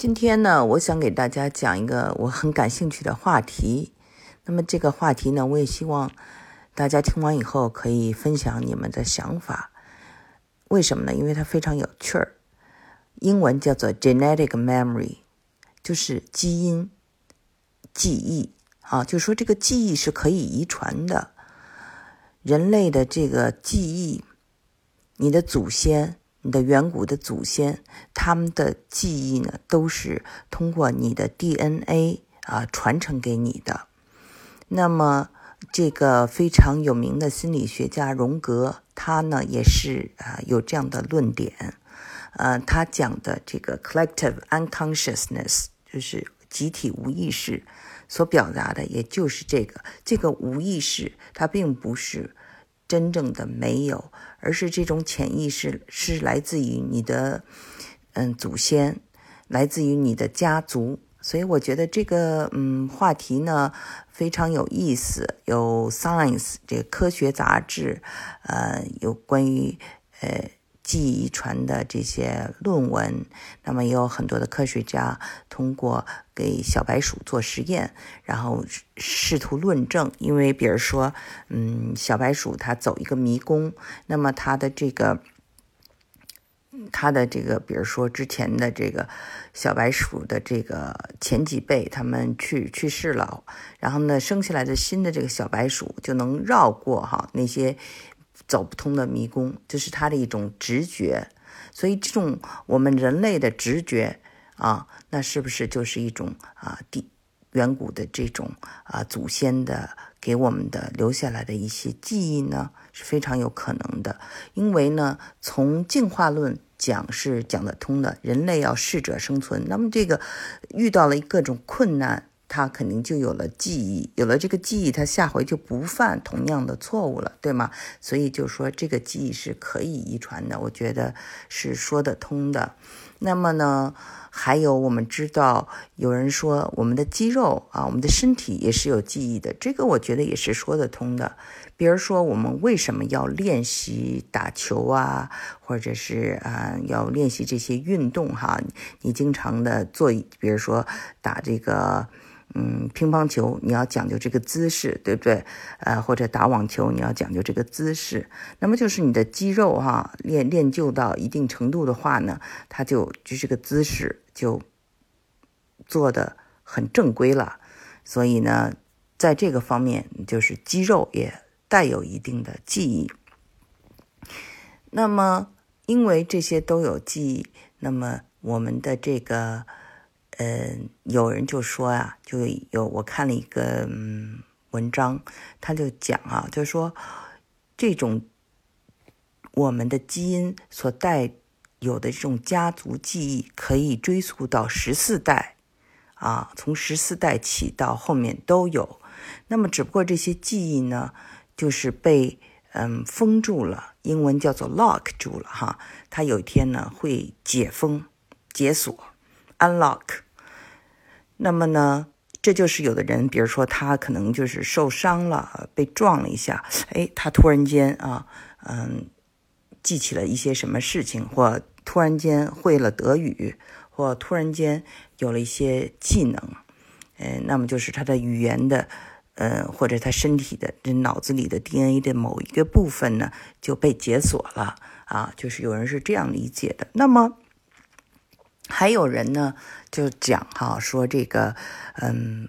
今天呢，我想给大家讲一个我很感兴趣的话题。那么这个话题呢，我也希望大家听完以后可以分享你们的想法。为什么呢？因为它非常有趣儿。英文叫做 genetic memory，就是基因记忆啊，就是说这个记忆是可以遗传的。人类的这个记忆，你的祖先。你的远古的祖先，他们的记忆呢，都是通过你的 DNA 啊传承给你的。那么，这个非常有名的心理学家荣格，他呢也是啊有这样的论点。呃，他讲的这个 collective unconsciousness，就是集体无意识，所表达的也就是这个。这个无意识，它并不是。真正的没有，而是这种潜意识是来自于你的，嗯，祖先，来自于你的家族。所以我觉得这个嗯话题呢非常有意思。有《Science》这个科学杂志，呃，有关于呃。记遗传的这些论文，那么也有很多的科学家通过给小白鼠做实验，然后试图论证。因为比如说，嗯，小白鼠它走一个迷宫，那么它的这个，它的这个，比如说之前的这个小白鼠的这个前几辈，他们去去世了，然后呢，生下来的新的这个小白鼠就能绕过哈那些。走不通的迷宫，这是他的一种直觉，所以这种我们人类的直觉啊，那是不是就是一种啊，地远古的这种啊祖先的给我们的留下来的一些记忆呢？是非常有可能的，因为呢，从进化论讲是讲得通的，人类要适者生存，那么这个遇到了各种困难。他肯定就有了记忆，有了这个记忆，他下回就不犯同样的错误了，对吗？所以就说这个记忆是可以遗传的，我觉得是说得通的。那么呢，还有我们知道，有人说我们的肌肉啊，我们的身体也是有记忆的，这个我觉得也是说得通的。比如说，我们为什么要练习打球啊，或者是啊要练习这些运动哈？你经常的做，比如说打这个。嗯，乒乓球你要讲究这个姿势，对不对？呃，或者打网球你要讲究这个姿势，那么就是你的肌肉哈练练就到一定程度的话呢，它就就这个姿势就做的很正规了。所以呢，在这个方面，就是肌肉也带有一定的记忆。那么，因为这些都有记忆，那么我们的这个。嗯，有人就说啊，就有我看了一个嗯文章，他就讲啊，就是说这种我们的基因所带有的这种家族记忆，可以追溯到十四代啊，从十四代起到后面都有。那么，只不过这些记忆呢，就是被嗯封住了，英文叫做 lock 住了哈。它有一天呢会解封、解锁、unlock。那么呢，这就是有的人，比如说他可能就是受伤了，被撞了一下，哎，他突然间啊，嗯，记起了一些什么事情，或突然间会了德语，或突然间有了一些技能，嗯，那么就是他的语言的，呃，或者他身体的这脑子里的 DNA 的某一个部分呢就被解锁了啊，就是有人是这样理解的。那么。还有人呢，就讲哈，说这个，嗯，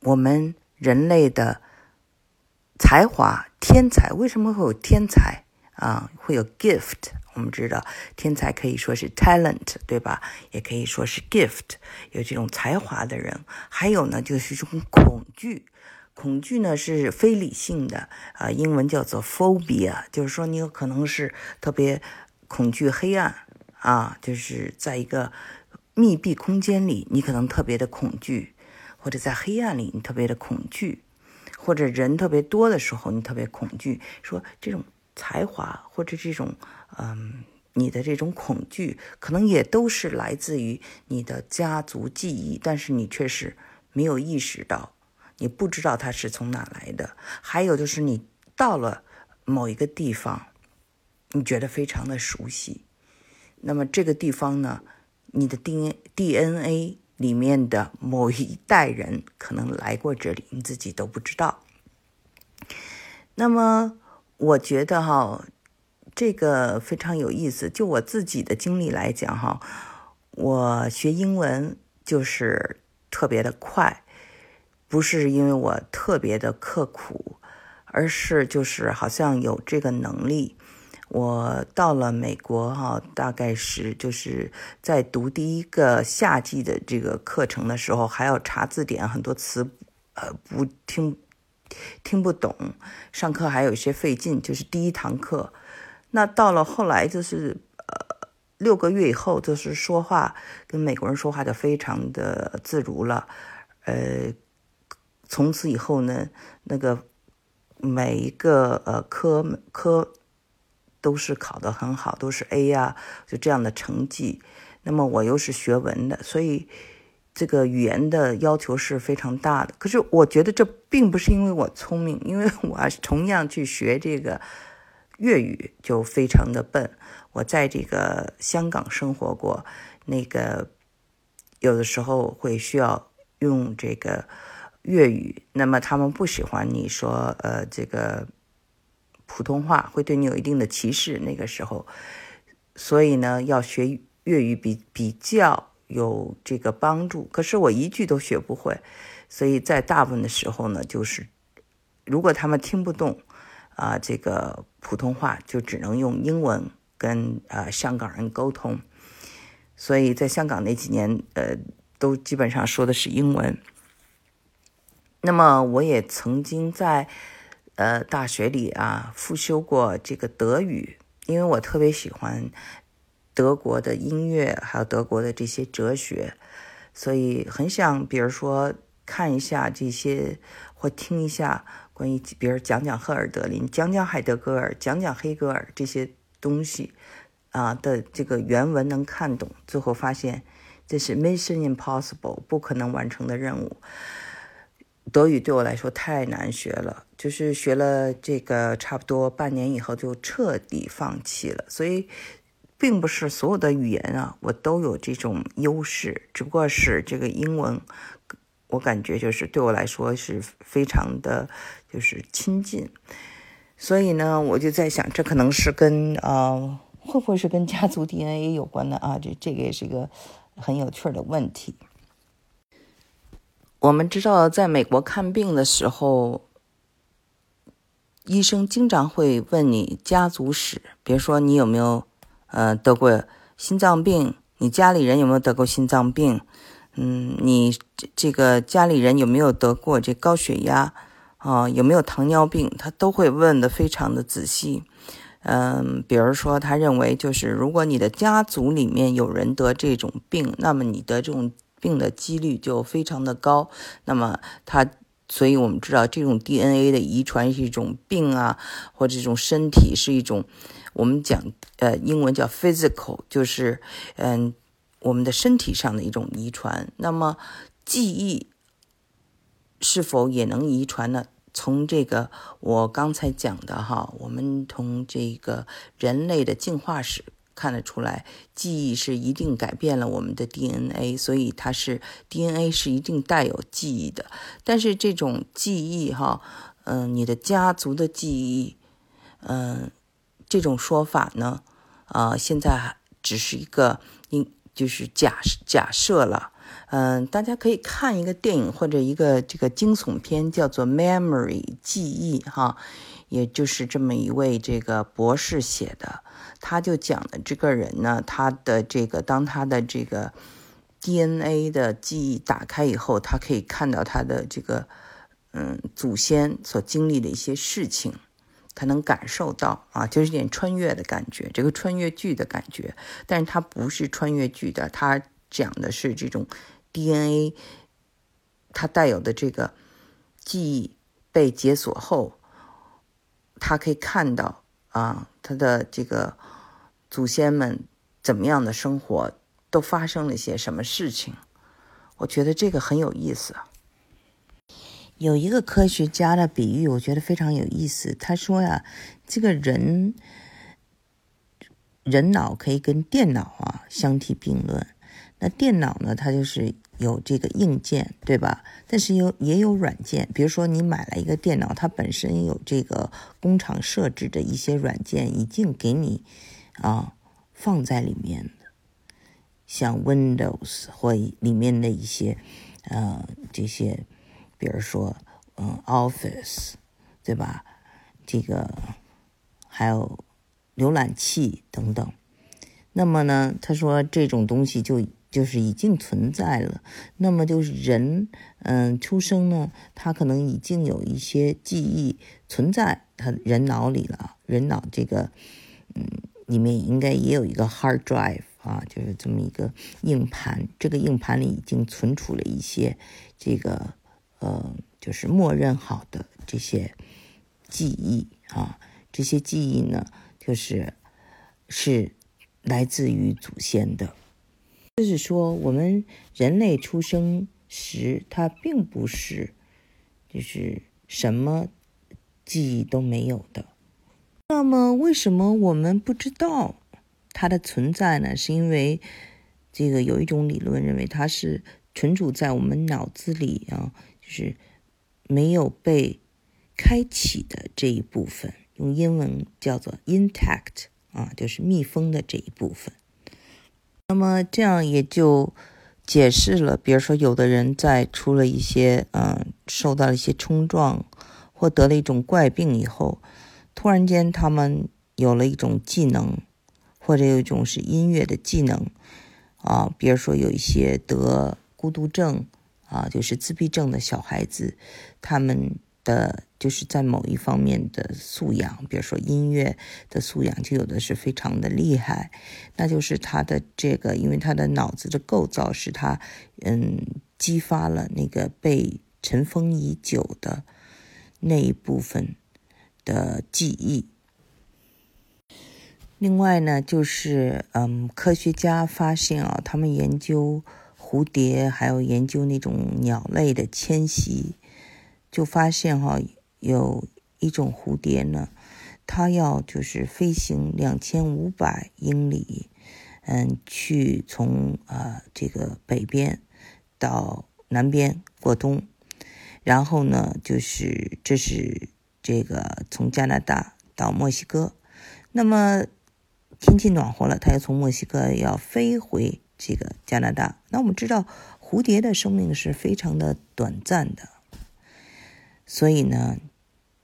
我们人类的才华、天才，为什么会有天才啊？会有 gift？我们知道，天才可以说是 talent，对吧？也可以说是 gift，有这种才华的人。还有呢，就是这种恐惧，恐惧呢是非理性的啊，英文叫做 phobia，就是说你有可能是特别恐惧黑暗。啊，就是在一个密闭空间里，你可能特别的恐惧；或者在黑暗里，你特别的恐惧；或者人特别多的时候，你特别恐惧。说这种才华或者这种嗯，你的这种恐惧，可能也都是来自于你的家族记忆，但是你却是没有意识到，你不知道它是从哪来的。还有就是你到了某一个地方，你觉得非常的熟悉。那么这个地方呢，你的 D DNA 里面的某一代人可能来过这里，你自己都不知道。那么，我觉得哈，这个非常有意思。就我自己的经历来讲哈，我学英文就是特别的快，不是因为我特别的刻苦，而是就是好像有这个能力。我到了美国哈，大概是就是在读第一个夏季的这个课程的时候，还要查字典，很多词呃不听。听不懂，上课还有一些费劲，就是第一堂课。那到了后来，就是呃六个月以后，就是说话跟美国人说话就非常的自如了。呃，从此以后呢，那个每一个呃科科都是考得很好，都是 A 呀，就这样的成绩。那么我又是学文的，所以。这个语言的要求是非常大的，可是我觉得这并不是因为我聪明，因为我同样去学这个粤语就非常的笨。我在这个香港生活过，那个有的时候会需要用这个粤语，那么他们不喜欢你说呃这个普通话，会对你有一定的歧视。那个时候，所以呢，要学粤语比比较。有这个帮助，可是我一句都学不会，所以在大部分的时候呢，就是如果他们听不懂啊这个普通话，就只能用英文跟啊香港人沟通。所以在香港那几年，呃，都基本上说的是英文。那么我也曾经在呃大学里啊复修过这个德语，因为我特别喜欢。德国的音乐，还有德国的这些哲学，所以很想，比如说看一下这些，或听一下关于，比如讲讲赫尔德林，讲讲海德格尔，讲讲黑格尔这些东西啊的这个原文能看懂。最后发现这是 mission impossible，不可能完成的任务。德语对我来说太难学了，就是学了这个差不多半年以后就彻底放弃了。所以。并不是所有的语言啊，我都有这种优势，只不过是这个英文，我感觉就是对我来说是非常的，就是亲近。所以呢，我就在想，这可能是跟呃，会不会是跟家族 DNA 有关的啊？这这个也是一个很有趣的问题。我们知道，在美国看病的时候，医生经常会问你家族史，比如说你有没有。呃，得过心脏病，你家里人有没有得过心脏病？嗯，你这个家里人有没有得过这高血压？啊，有没有糖尿病？他都会问的非常的仔细。嗯，比如说，他认为就是如果你的家族里面有人得这种病，那么你得这种病的几率就非常的高。那么他，所以我们知道这种 DNA 的遗传是一种病啊，或者这种身体是一种。我们讲，呃，英文叫 physical，就是，嗯，我们的身体上的一种遗传。那么，记忆是否也能遗传呢？从这个我刚才讲的哈，我们从这个人类的进化史看得出来，记忆是一定改变了我们的 DNA，所以它是 DNA 是一定带有记忆的。但是这种记忆哈，嗯，你的家族的记忆，嗯。这种说法呢，啊，现在只是一个，应就是假假设了。嗯，大家可以看一个电影或者一个这个惊悚片，叫做《Memory》记忆，哈，也就是这么一位这个博士写的。他就讲的这个人呢，他的这个当他的这个 DNA 的记忆打开以后，他可以看到他的这个嗯祖先所经历的一些事情。他能感受到啊，就是点穿越的感觉，这个穿越剧的感觉，但是他不是穿越剧的，他讲的是这种 DNA，它带有的这个记忆被解锁后，他可以看到啊，他的这个祖先们怎么样的生活，都发生了些什么事情，我觉得这个很有意思。有一个科学家的比喻，我觉得非常有意思。他说呀，这个人人脑可以跟电脑啊相提并论。那电脑呢，它就是有这个硬件，对吧？但是有也有软件，比如说你买了一个电脑，它本身有这个工厂设置的一些软件，已经给你啊放在里面的，像 Windows 或里面的一些呃这些，比如说嗯 Office，对吧？这个还有浏览器等等。那么呢，他说这种东西就就是已经存在了。那么就是人，嗯，出生呢，他可能已经有一些记忆存在他人脑里了。人脑这个，嗯，里面应该也有一个 hard drive 啊，就是这么一个硬盘。这个硬盘里已经存储了一些这个，呃，就是默认好的这些记忆啊。这些记忆呢，就是是。来自于祖先的，就是说，我们人类出生时，它并不是就是什么记忆都没有的。那么，为什么我们不知道它的存在呢？是因为这个有一种理论认为它是存储在我们脑子里啊，就是没有被开启的这一部分，用英文叫做 intact。啊，就是密封的这一部分。那么这样也就解释了，比如说有的人在出了一些嗯，受到了一些冲撞或得了一种怪病以后，突然间他们有了一种技能，或者有一种是音乐的技能啊。比如说有一些得孤独症啊，就是自闭症的小孩子，他们。的就是在某一方面的素养，比如说音乐的素养，就有的是非常的厉害。那就是他的这个，因为他的脑子的构造使他，嗯，激发了那个被尘封已久的那一部分的记忆。另外呢，就是嗯，科学家发现啊，他们研究蝴蝶，还有研究那种鸟类的迁徙。就发现哈，有一种蝴蝶呢，它要就是飞行两千五百英里，嗯，去从啊这个北边到南边过冬，然后呢，就是这是这个从加拿大到墨西哥，那么天气暖和了，它要从墨西哥要飞回这个加拿大。那我们知道，蝴蝶的生命是非常的短暂的。所以呢，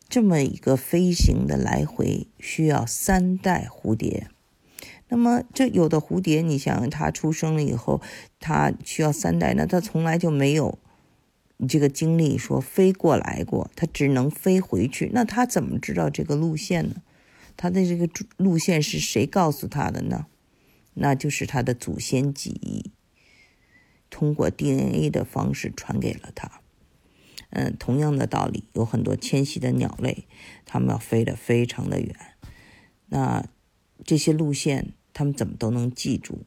这么一个飞行的来回需要三代蝴蝶。那么这有的蝴蝶，你想它出生了以后，它需要三代，那它从来就没有你这个经历说飞过来过，它只能飞回去。那它怎么知道这个路线呢？它的这个路线是谁告诉它的呢？那就是它的祖先记忆，通过 DNA 的方式传给了它。嗯，同样的道理，有很多迁徙的鸟类，它们要飞得非常的远。那这些路线，它们怎么都能记住？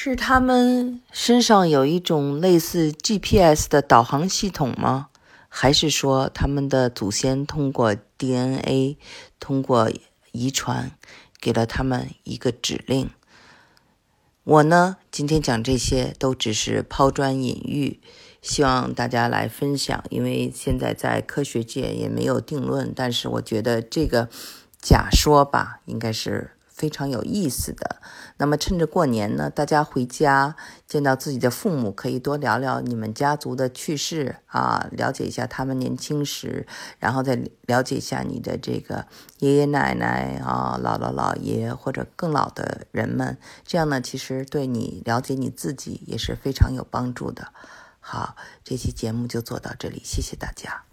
是他们身上有一种类似 GPS 的导航系统吗？还是说他们的祖先通过 DNA、通过遗传，给了他们一个指令？我呢，今天讲这些都只是抛砖引玉。希望大家来分享，因为现在在科学界也没有定论，但是我觉得这个假说吧，应该是非常有意思的。那么趁着过年呢，大家回家见到自己的父母，可以多聊聊你们家族的趣事啊，了解一下他们年轻时，然后再了解一下你的这个爷爷奶奶啊、姥姥姥爷或者更老的人们，这样呢，其实对你了解你自己也是非常有帮助的。好，这期节目就做到这里，谢谢大家。